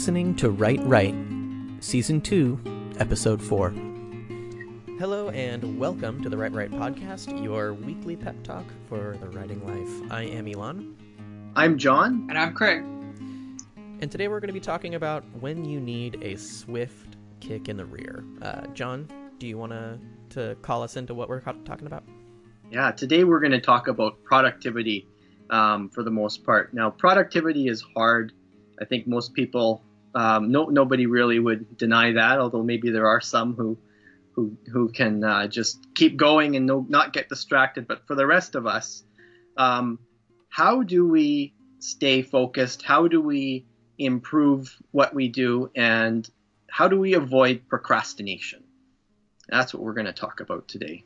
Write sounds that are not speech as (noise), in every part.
listening to Right Right, Season 2, Episode 4. Hello and welcome to the Right Right Podcast, your weekly pep talk for the writing life. I am Elon, I'm John. And I'm Craig. and today we're going to be talking about when you need a swift kick in the rear. Uh, John, do you want to to call us into what we're talking about? Yeah, today we're going to talk about productivity um, for the most part. Now, productivity is hard. I think most people, um, no, nobody really would deny that. Although maybe there are some who, who, who can uh, just keep going and no, not get distracted. But for the rest of us, um, how do we stay focused? How do we improve what we do? And how do we avoid procrastination? That's what we're going to talk about today.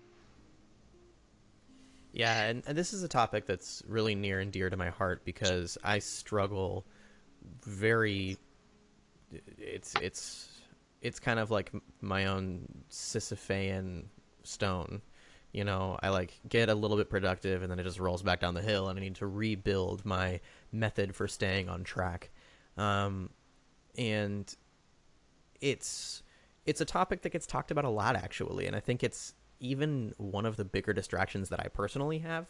Yeah, and, and this is a topic that's really near and dear to my heart because I struggle very it's it's it's kind of like my own Sisyphean stone. You know, I like get a little bit productive and then it just rolls back down the hill and I need to rebuild my method for staying on track. Um, and it's it's a topic that gets talked about a lot actually, and I think it's even one of the bigger distractions that I personally have,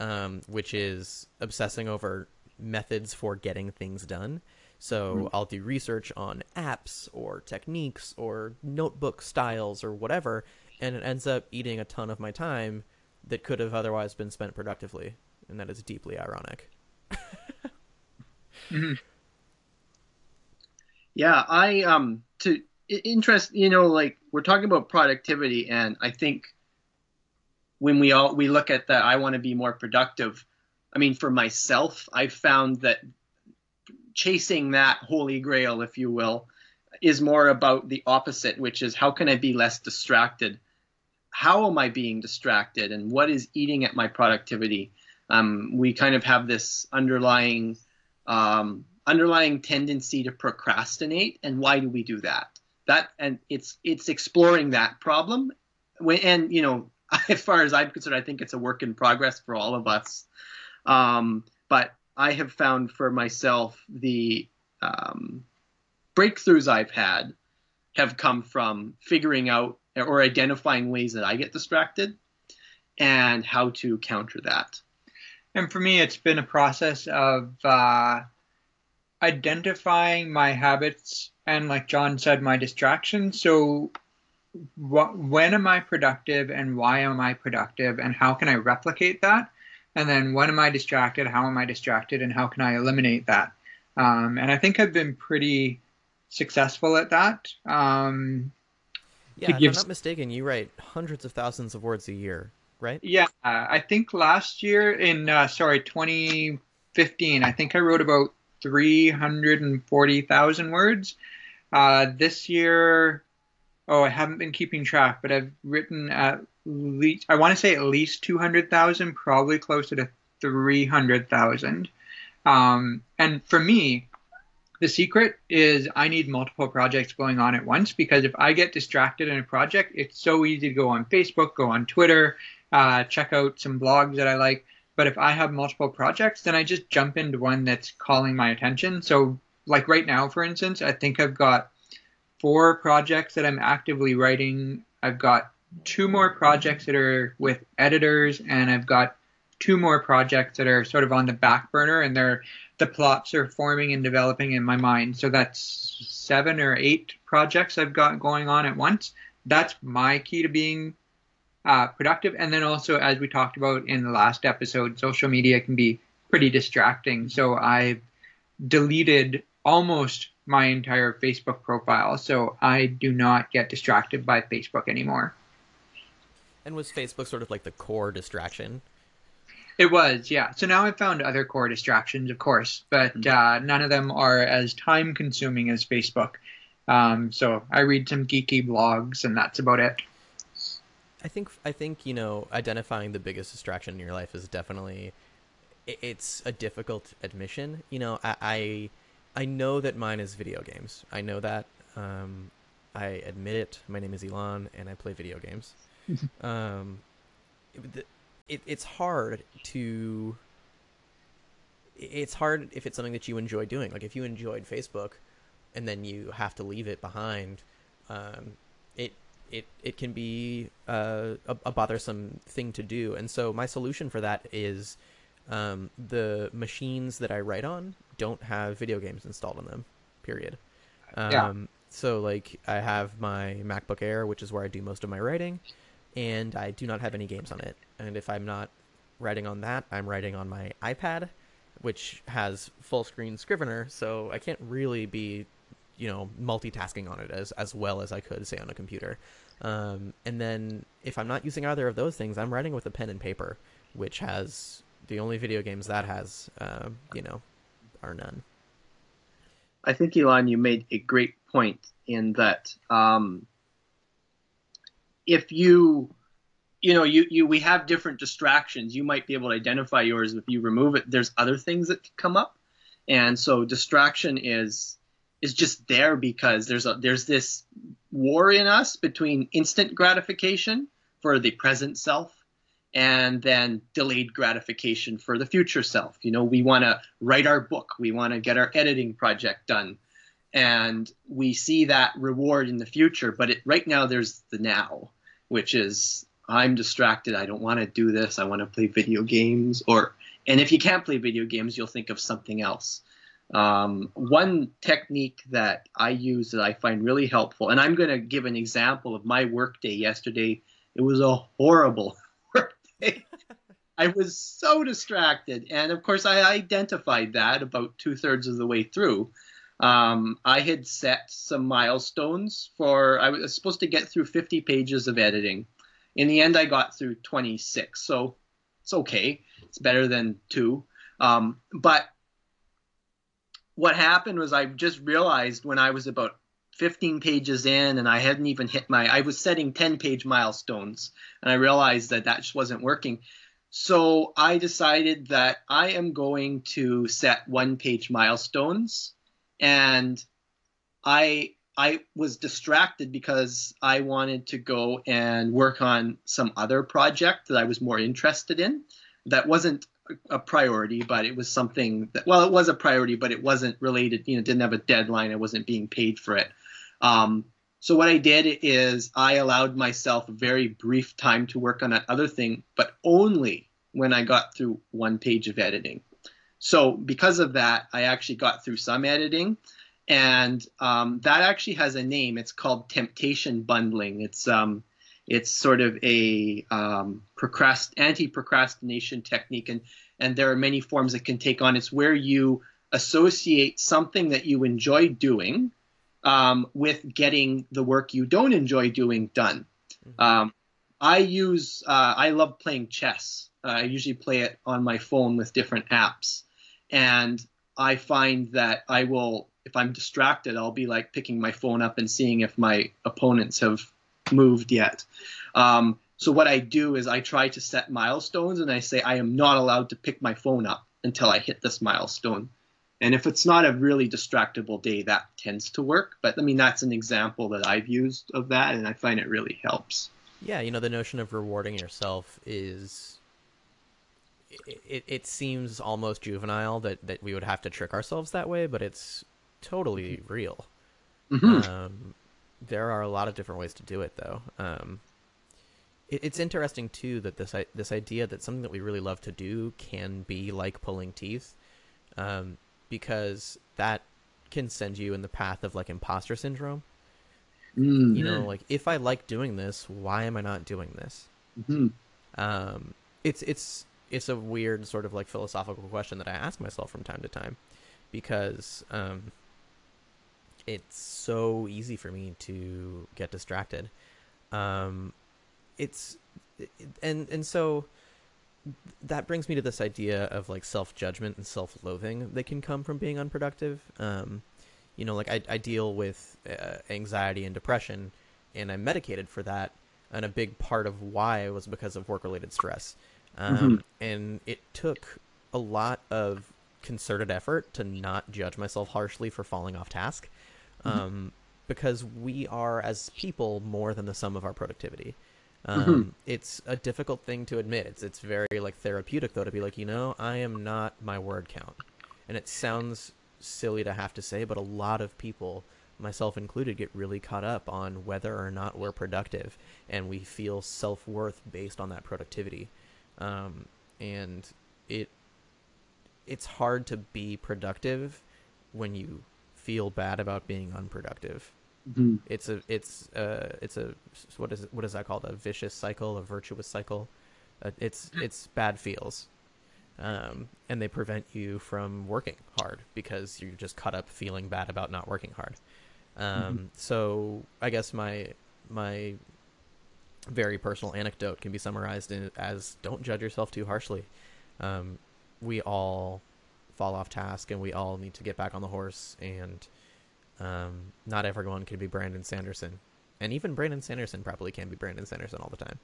um, which is obsessing over methods for getting things done. So I'll do research on apps or techniques or notebook styles or whatever, and it ends up eating a ton of my time that could have otherwise been spent productively, and that is deeply ironic. (laughs) Yeah, I um to interest, you know, like we're talking about productivity, and I think when we all we look at that, I want to be more productive. I mean, for myself, I've found that chasing that holy grail, if you will, is more about the opposite, which is how can I be less distracted? How am I being distracted, and what is eating at my productivity? Um, we kind of have this underlying um, underlying tendency to procrastinate. And why do we do that? That and it's it's exploring that problem. And you know (laughs) as far as i'm concerned i think it's a work in progress for all of us. Um, but i have found for myself the um, breakthroughs i've had have come from figuring out or identifying ways that i get distracted and how to counter that And for me, it's been a process of uh, identifying my habits and, like John said, my distractions. So, wh- when am I productive and why am I productive and how can I replicate that? And then when am I distracted? How am I distracted? And how can I eliminate that? Um, and I think I've been pretty successful at that. Um, Yeah, if I'm not mistaken, you write hundreds of thousands of words a year, right? Yeah, I think last year in uh, sorry 2015, I think I wrote about 340,000 words. Uh, this year, oh, I haven't been keeping track, but I've written at least I want to say at least 200,000, probably closer to 300,000. Um, and for me, the secret is I need multiple projects going on at once because if I get distracted in a project, it's so easy to go on Facebook, go on Twitter, uh, check out some blogs that I like. But if I have multiple projects, then I just jump into one that's calling my attention. So, like right now, for instance, I think I've got four projects that I'm actively writing. I've got two more projects that are with editors, and I've got two more projects that are sort of on the back burner, and they're the plots are forming and developing in my mind. So that's seven or eight projects I've got going on at once. That's my key to being uh, productive. And then also, as we talked about in the last episode, social media can be pretty distracting. So I've deleted almost my entire Facebook profile. So I do not get distracted by Facebook anymore. And was Facebook sort of like the core distraction? It was, yeah. So now I've found other core distractions, of course, but uh, none of them are as time consuming as Facebook. Um, so I read some geeky blogs, and that's about it. I think I think you know identifying the biggest distraction in your life is definitely it's a difficult admission. You know, I I, I know that mine is video games. I know that. Um, I admit it. My name is Elon, and I play video games. (laughs) um, it, it, it's hard to. It's hard if it's something that you enjoy doing. Like if you enjoyed Facebook, and then you have to leave it behind, um, it it it can be uh, a, a bothersome thing to do. And so my solution for that is um, the machines that I write on don't have video games installed on them. Period. Um, Yeah. So like I have my MacBook Air, which is where I do most of my writing, and I do not have any games on it. And if I'm not writing on that, I'm writing on my iPad, which has full screen Scrivener, so I can't really be, you know, multitasking on it as as well as I could say on a computer. Um, and then if I'm not using either of those things, I'm writing with a pen and paper, which has the only video games that has, uh, you know, are none. I think Elon, you made a great point in that um, if you, you know, you you we have different distractions. You might be able to identify yours if you remove it. There's other things that come up, and so distraction is is just there because there's a there's this war in us between instant gratification for the present self and then delayed gratification for the future self. You know, we want to write our book, we want to get our editing project done, and we see that reward in the future. But it, right now, there's the now, which is I'm distracted. I don't want to do this. I want to play video games. Or, and if you can't play video games, you'll think of something else. Um, one technique that I use that I find really helpful, and I'm going to give an example of my workday yesterday. It was a horrible (laughs) workday. I was so distracted, and of course, I identified that about two thirds of the way through. Um, I had set some milestones for. I was supposed to get through 50 pages of editing. In the end, I got through 26, so it's okay. It's better than two. Um, but what happened was I just realized when I was about 15 pages in and I hadn't even hit my I was setting 10 page milestones and I realized that that just wasn't working. So I decided that I am going to set one page milestones and I I was distracted because I wanted to go and work on some other project that I was more interested in that wasn't a priority, but it was something that well, it was a priority, but it wasn't related. You know, didn't have a deadline. I wasn't being paid for it. Um, so what I did is I allowed myself a very brief time to work on that other thing, but only when I got through one page of editing. So because of that, I actually got through some editing, and um, that actually has a name. It's called temptation bundling. It's um, it's sort of a um, procrast- anti-procrastination technique, and and there are many forms it can take on. It's where you associate something that you enjoy doing um, with getting the work you don't enjoy doing done. Um, I use uh, I love playing chess. Uh, I usually play it on my phone with different apps, and I find that I will if I'm distracted, I'll be like picking my phone up and seeing if my opponents have moved yet. Um, so what I do is I try to set milestones and I say I am not allowed to pick my phone up until I hit this milestone. And if it's not a really distractible day, that tends to work. But I mean, that's an example that I've used of that, and I find it really helps. Yeah, you know, the notion of rewarding yourself is. It, it, seems almost juvenile that, that we would have to trick ourselves that way, but it's totally real. Mhm. Um, there are a lot of different ways to do it, though. Um, it, it's interesting too that this this idea that something that we really love to do can be like pulling teeth, um, because that can send you in the path of like imposter syndrome. Mm. You know, like if I like doing this, why am I not doing this? Mhm. um, it's it's it's a weird sort of like philosophical question that I ask myself from time to time because um, it's so easy for me to get distracted. Um, it's and and so that brings me to this idea of like self judgment and self loathing that can come from being unproductive. Um, you know, like I, I deal with uh, anxiety and depression, and I'm medicated for that. And a big part of why was because of work related stress. Um, And it took a lot of concerted effort to not judge myself harshly for falling off task. Um, because we are, as people, more than the sum of our productivity. Um, It's a difficult thing to admit. It's it's very like therapeutic though to be like, you know, I am not my word count, and it sounds silly to have to say, but a lot of people, myself included, get really caught up on whether or not we're productive, and we feel self worth based on that productivity, um, and it it's hard to be productive when you feel bad about being unproductive. Mm-hmm. It's a it's uh it's a what is it, what is that called a vicious cycle a virtuous cycle. Uh, it's it's bad feels, um, and they prevent you from working hard because you're just caught up feeling bad about not working hard. Um, Mm-hmm. So I guess my my very personal anecdote can be summarized in, as don't judge yourself too harshly. Um, we all fall off task and we all need to get back on the horse and um, not everyone can be Brandon Sanderson. And even Brandon Sanderson probably can't be Brandon Sanderson all the time.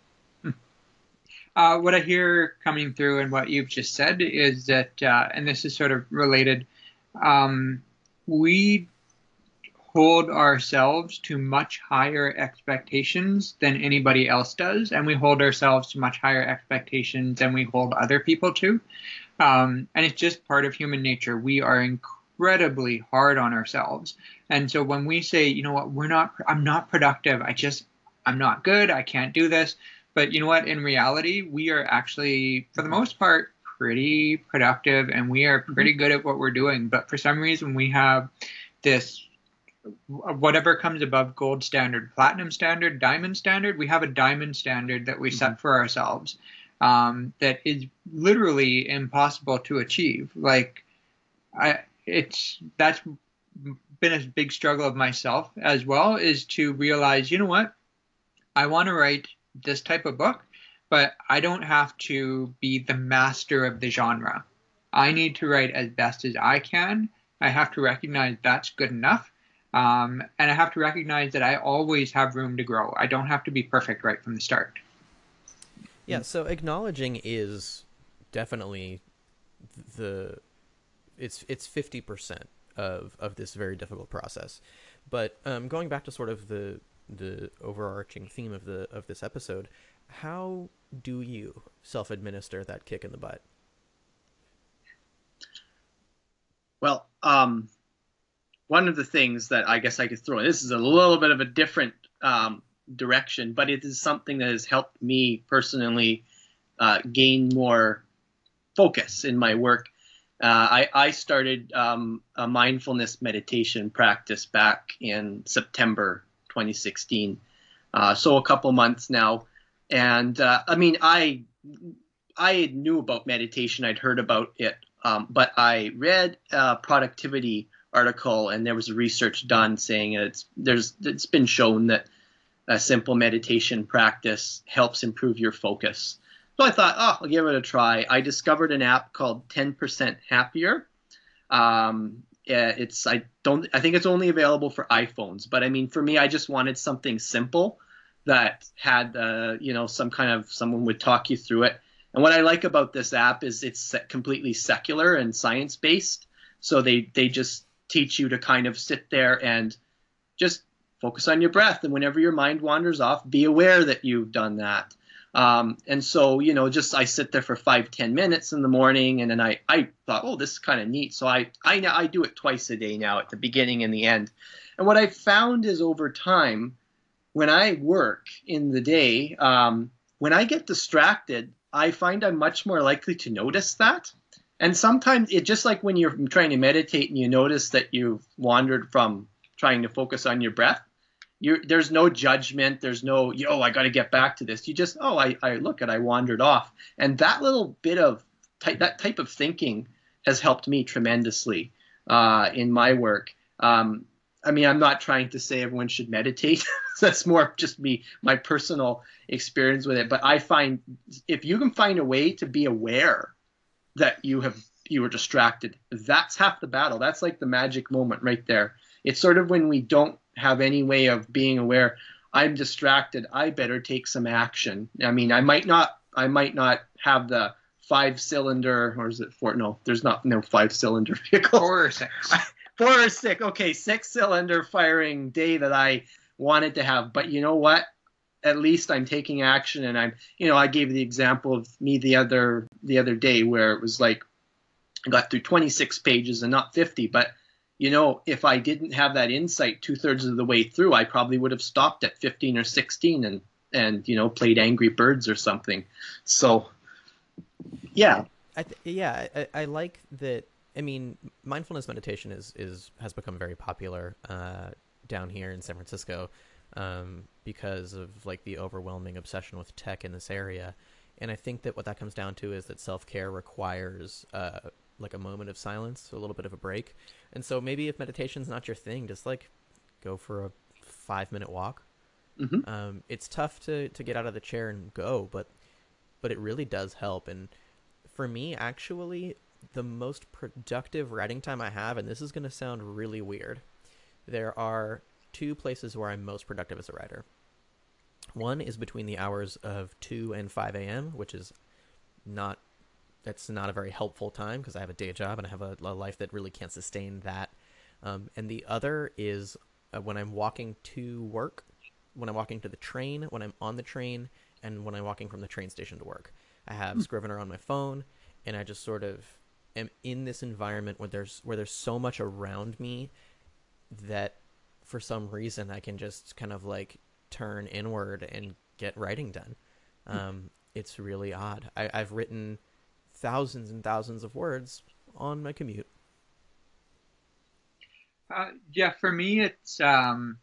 Uh, what I hear coming through and what you've just said is that, uh, and this is sort of related, um, we hold ourselves to much higher expectations than anybody else does, and we hold ourselves to much higher expectations than we hold other people to. Um, and it's just part of human nature. We are incredibly hard on ourselves. And so when we say, you know what, we're not, I'm not productive, I just, I'm not good, I can't do this. But you know what, in reality, we are actually, for the most part, pretty productive and we are pretty good at what we're doing. But for some reason, we have this whatever comes above gold standard, platinum standard, diamond standard, we have a diamond standard that we set for ourselves um, that is literally impossible to achieve. Like, I, it's that's been a big struggle of myself as well is to realize, you know what, I want to write this type of book, but I don't have to be the master of the genre. I need to write as best as I can. I have to recognize that's good enough. Um, and I have to recognize that I always have room to grow. I don't have to be perfect right from the start. Yeah, so acknowledging is definitely the it's it's fifty percent of of this very difficult process. But um, going back to sort of the the overarching theme of the of this episode, how do you self administer that kick in the butt? Well, um, one of the things that I guess I could throw in, this is a little bit of a different um, direction, but it is something that has helped me personally uh, gain more focus in my work. Uh, I, I, started um, a mindfulness meditation practice back in September 2016, uh, so a couple months now. And uh, I mean, I I knew about meditation, I'd heard about it, um, but I read a productivity article, and there was research done saying it's there's it's been shown that a simple meditation practice helps improve your focus. So I thought, oh, I'll give it a try. I discovered an app called 10% Happier. Um, it's I don't I think it's only available for iPhones, but I mean for me, I just wanted something simple that had uh, you know some kind of someone would talk you through it. And what I like about this app is it's completely secular and science based. So they they just teach you to kind of sit there and just focus on your breath. And whenever your mind wanders off, be aware that you've done that. Um, and so, you know, just I sit there for five, ten minutes in the morning, and then I, I thought, oh, this is kind of neat. So I, I, I do it twice a day now, at the beginning and the end. And what I found is over time, when I work in the day, um, when I get distracted, I find I'm much more likely to notice that. And sometimes it just like when you're trying to meditate and you notice that you've wandered from trying to focus on your breath you're, there's no judgment. There's no, yo, I got to get back to this. You just, oh, I, I look and I wandered off. And that little bit of type, that type of thinking has helped me tremendously uh, in my work. Um, I mean, I'm not trying to say everyone should meditate. (laughs) That's more just me, my personal experience with it. But I find if you can find a way to be aware that you have you were distracted, that's half the battle. That's like the magic moment right there. It's sort of when we don't have any way of being aware i'm distracted i better take some action. I mean i might not i might not have the five cylinder or is it four? No there's not no five cylinder (laughs) vehicle. Four or six. (laughs) Four or six. Okay six cylinder firing day that i wanted to have. But you know what at least i'm taking action and i'm you know i gave the example of me the other the other day where it was like i got through 26 pages and not 50 but you know, if I didn't have that insight two thirds of the way through, I probably would have stopped at 15 or 16 and and you know played Angry Birds or something. So, yeah, I th- yeah, I, I like that. I mean, mindfulness meditation is is has become very popular uh, down here in San Francisco um, because of like the overwhelming obsession with tech in this area. And I think that what that comes down to is that self care requires uh, like a moment of silence, a little bit of a break. And so maybe if meditation's not your thing, just like go for a five minute walk. Mhm. Um, it's tough to, to get out of the chair and go, but but it really does help. And for me, actually, the most productive writing time I have, and this is going to sound really weird, there are two places where I'm most productive as a writer. One is between the hours of 2 and 5 a.m., which is not that's not a very helpful time because I have a day job and I have a, a life that really can't sustain that. Um, and the other is uh, when I'm walking to work, when I'm walking to the train, when I'm on the train, and when I'm walking from the train station to work. I have Scrivener on my phone, and I just sort of am in this environment where there's where there's so much around me that for some reason I can just kind of like turn inward and get writing done. Um, it's really odd. I, I've written thousands and thousands of words on my commute. Uh, yeah, for me, it's um,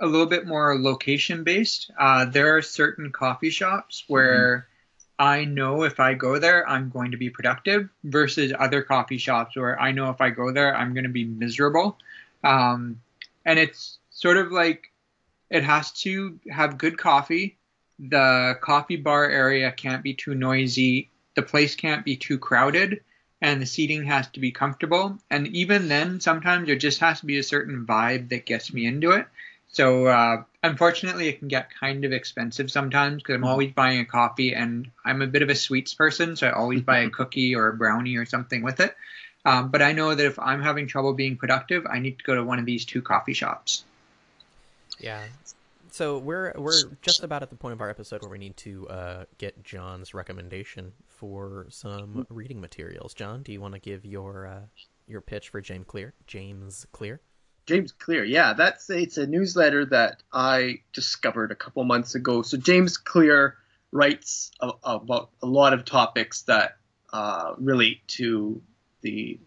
a little bit more location based. Uh, there are certain coffee shops where I know if I go there, I'm going to be productive, versus other coffee shops where I know if I go there, I'm going to be miserable. Um, and it's sort of like it has to have good coffee. The coffee bar area can't be too noisy. The place can't be too crowded and the seating has to be comfortable. And even then, sometimes there just has to be a certain vibe that gets me into it. So, uh, unfortunately, it can get kind of expensive sometimes because I'm always buying a coffee and I'm a bit of a sweets person. So, I always buy a (laughs) cookie or a brownie or something with it. Um, but I know that if I'm having trouble being productive, I need to go to one of these two coffee shops. Yeah. So we're we're just about at the point of our episode where we need to uh, get John's recommendation for some reading materials. John, do you want to give your uh, your pitch for James Clear? James Clear. James Clear, yeah, that's it's a newsletter that I discovered a couple months ago. So James Clear writes a, about a lot of topics that uh, relate to the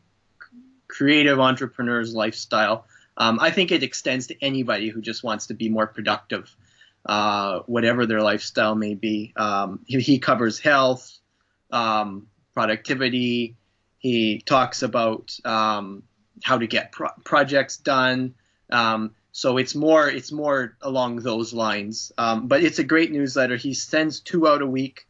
creative entrepreneur's lifestyle. Um, I think it extends to anybody who just wants to be more productive, uh, whatever their lifestyle may be. Um, he, he covers health, um, productivity. He talks about um, how to get pro- projects done. Um, so it's more it's more along those lines. Um, but it's a great newsletter. He sends two out a week.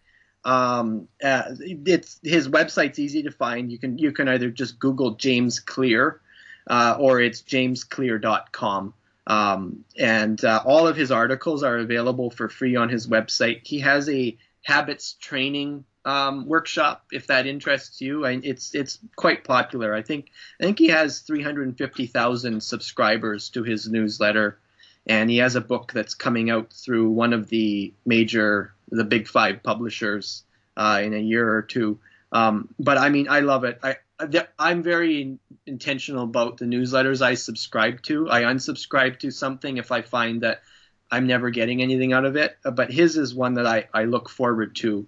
Um, uh, it's his website's easy to find. You can you can either just Google James Clear, uh, or it's jamesclear.com. Um, and uh, all of his articles are available for free on his website. He has a habits training um, workshop if that interests you. And it's it's quite popular. I think I think he has 350,000 subscribers to his newsletter, and he has a book that's coming out through one of the major the big five publishers uh, in a year or two. Um, but I mean, I love it. I I'm very intentional about the newsletters I subscribe to. I unsubscribe to something if I find that I'm never getting anything out of it. But his is one that I, I look forward to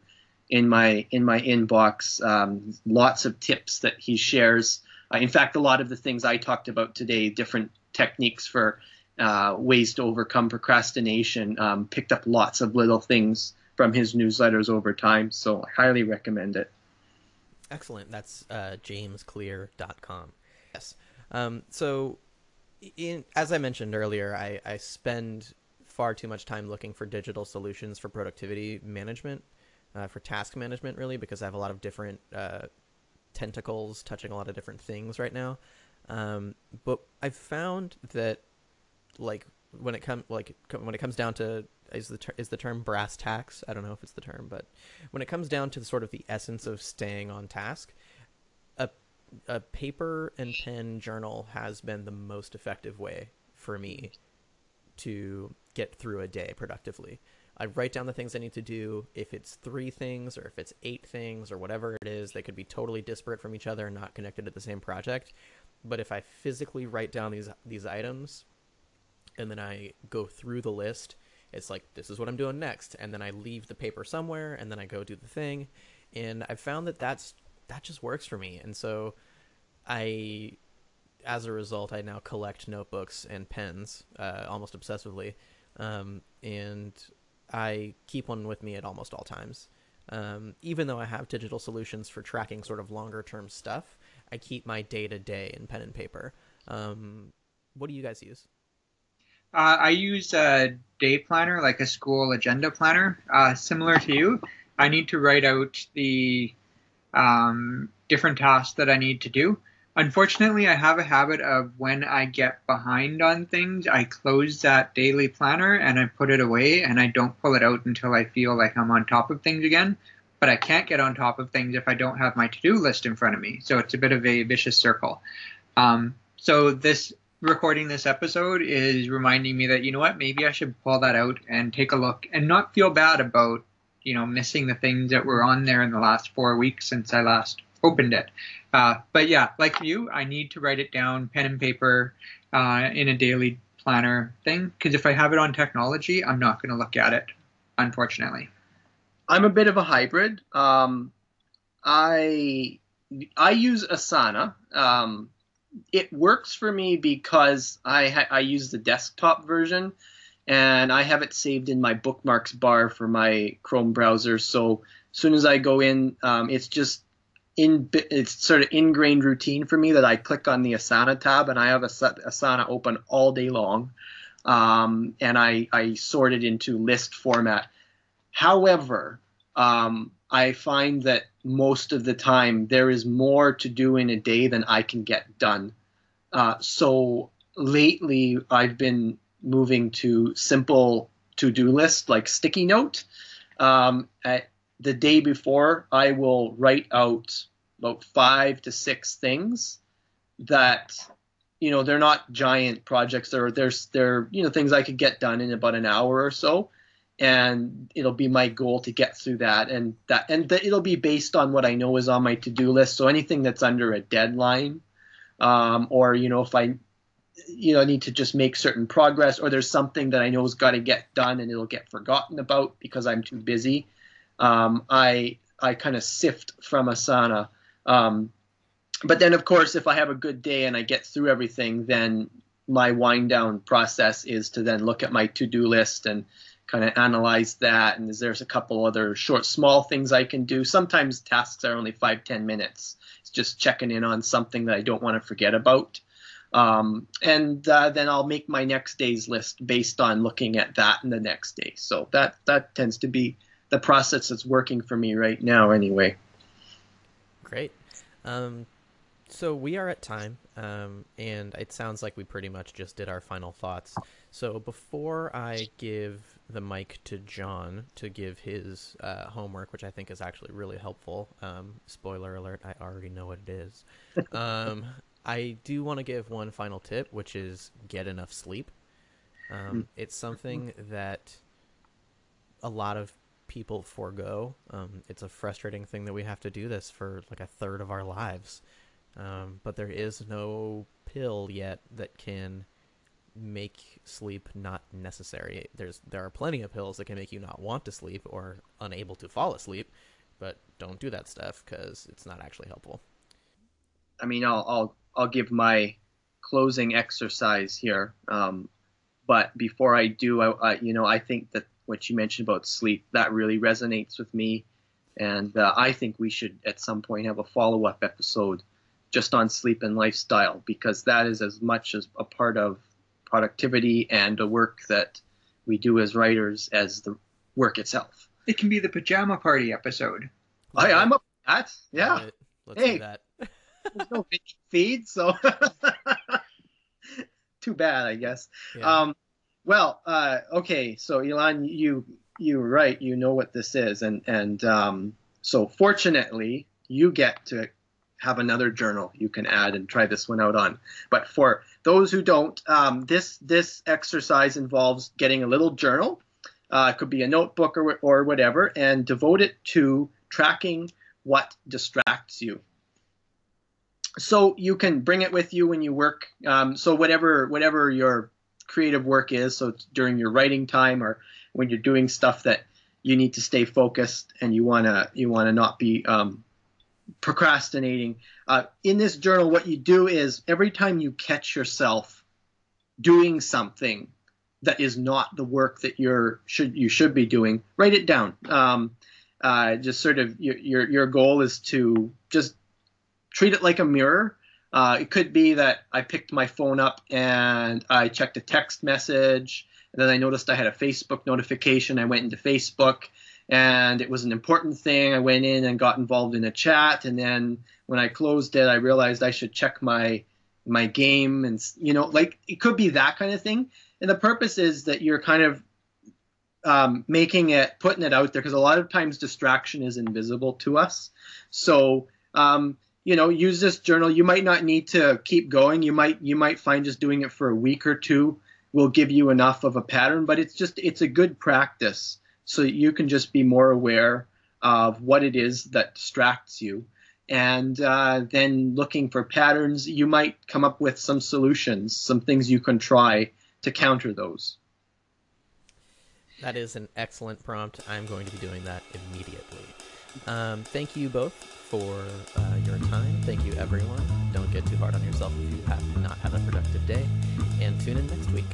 in my in my inbox. Um, lots of tips that he shares. Uh, in fact, a lot of the things I talked about today, different techniques for uh, ways to overcome procrastination, um, picked up lots of little things from his newsletters over time. So I highly recommend it. Excellent. That's uh, jamesclear.com. Yes. Um, so, in, as I mentioned earlier, I, I spend far too much time looking for digital solutions for productivity management, uh, for task management, really, because I have a lot of different uh, tentacles touching a lot of different things right now. Um, but I've found that, like, when it comes like when it comes down to is the ter- is the term brass tacks. I don't know if it's the term, but when it comes down to sort of the essence of staying on task, a a paper and pen journal has been the most effective way for me to get through a day productively. I write down the things I need to do. If it's three things or if it's eight things or whatever it is, they could be totally disparate from each other and not connected to the same project. but if I physically write down these these items, and then I go through the list, it's like this is what I'm doing next, and then I leave the paper somewhere, and then I go do the thing, and I found that that's that just works for me, and so I, as a result, I now collect notebooks and pens uh, almost obsessively, um, and I keep one with me at almost all times. Um, even though I have digital solutions for tracking sort of longer term stuff, I keep my day to day in pen and paper. Um, what do you guys use? Uh, I use a day planner, like a school agenda planner, uh, similar to you. I need to write out the um, different tasks that I need to do. Unfortunately, I have a habit of when I get behind on things, I close that daily planner and I put it away and I don't pull it out until I feel like I'm on top of things again. But I can't get on top of things if I don't have my to do list in front of me. So it's a bit of a vicious circle. Um, so this recording this episode is reminding me that, you know what, maybe I should pull that out and take a look and not feel bad about, you know, missing the things that were on there in the last four weeks since I last opened it. Uh, but yeah, like you, I need to write it down, pen and paper, uh, in a daily planner thing. Because if I have it on technology, I'm not going to look at it, unfortunately. I'm a bit of a hybrid. Um, I I use Asana. Um, it works for me because I I use the desktop version, and I have it saved in my bookmarks bar for my Chrome browser. So as soon as I go in, um, it's just in it's sort of ingrained routine for me that I click on the Asana tab and I have Asana open all day long, um, and I I sort it into list format. However, um, I find that most of the time there is more to do in a day than I can get done. Uh, so lately, I've been moving to simple to-do list like sticky note. Um, at the day before, I will write out about five to six things that you know they're not giant projects. They're there's they're you know things I could get done in about an hour or so, and it'll be my goal to get through that and that and th- it'll be based on what I know is on my to do list. So anything that's under a deadline, um, or you know if I you know need to just make certain progress or there's something that I know has got to get done and it'll get forgotten about because I'm too busy. Um, I I kind of sift from Asana um, but then, of course, if I have a good day and I get through everything, then my wind down process is to then look at my to do list and kind of analyze that. And there's a couple other short, small things I can do. Sometimes tasks are only five, ten minutes. It's just checking in on something that I don't want to forget about. Um, and uh, then I'll make my next day's list based on looking at that in the next day. So that that tends to be the process that's working for me right now, anyway. Great. Um, so we are at time, um, and it sounds like we pretty much just did our final thoughts. So before I give the mic to John to give his uh, homework, which I think is actually really helpful. Um, spoiler alert: I already know what it is. (laughs) um, I do want to give one final tip, which is get enough sleep. Um, hmm. it's something that a lot of people forego. Um, it's a frustrating thing that we have to do this for like a third of our lives. Um, but there is no pill yet that can make sleep not necessary. There's there are plenty of pills that can make you not want to sleep or unable to fall asleep, but don't do that stuff because it's not actually helpful. I mean, I'll I'll I'll give my closing exercise here. Um, but before I do, I, I you know I think that what you mentioned about sleep that really resonates with me and uh, i think we should at some point have a follow-up episode just on sleep and lifestyle because that is as much as a part of productivity and the work that we do as writers as the work itself. It can be the pajama party episode. I, i'm up that. Yeah. Let's hey, do that. There's no feed so (laughs) too bad i guess. Yeah. um well, uh, okay, so Elon, you you're right, you know what this is, and and um, so fortunately, you get to have another journal you can add and try this one out on. But for those who don't, um, this this exercise involves getting a little journal. Uh, it could be a notebook or or whatever, and devote it to tracking what distracts you. so you can bring it with you when you work. Um, so whatever whatever your creative work is, so during your writing time or when you're doing stuff that you need to stay focused and you wanna you wanna not be um, procrastinating. Uh, in this journal, what you do is every time you catch yourself doing something that is not the work that you're should you should be doing, write it down. Um, uh, just sort of your, your your goal is to just treat it like a mirror. Uh, it could be that I picked my phone up and I checked a text message, and then I noticed I had a Facebook notification. I went into Facebook, and it was an important thing. I went in and got involved in a chat, and then when I closed it, I realized I should check my my game, and you know, like it could be that kind of thing. And the purpose is that you're kind of um, making it, putting it out there, because a lot of times distraction is invisible to us. So um, you know use this journal you might not need to keep going you might you might find just doing it for a week or two will give you enough of a pattern but it's just it's a good practice so you can just be more aware of what it is that distracts you and uh, then looking for patterns you might come up with some solutions some things you can try to counter those that is an excellent prompt i'm going to be doing that immediately um, thank you both for uh, your time. Thank you, everyone. Don't get too hard on yourself if you have not had a productive day. And tune in next week.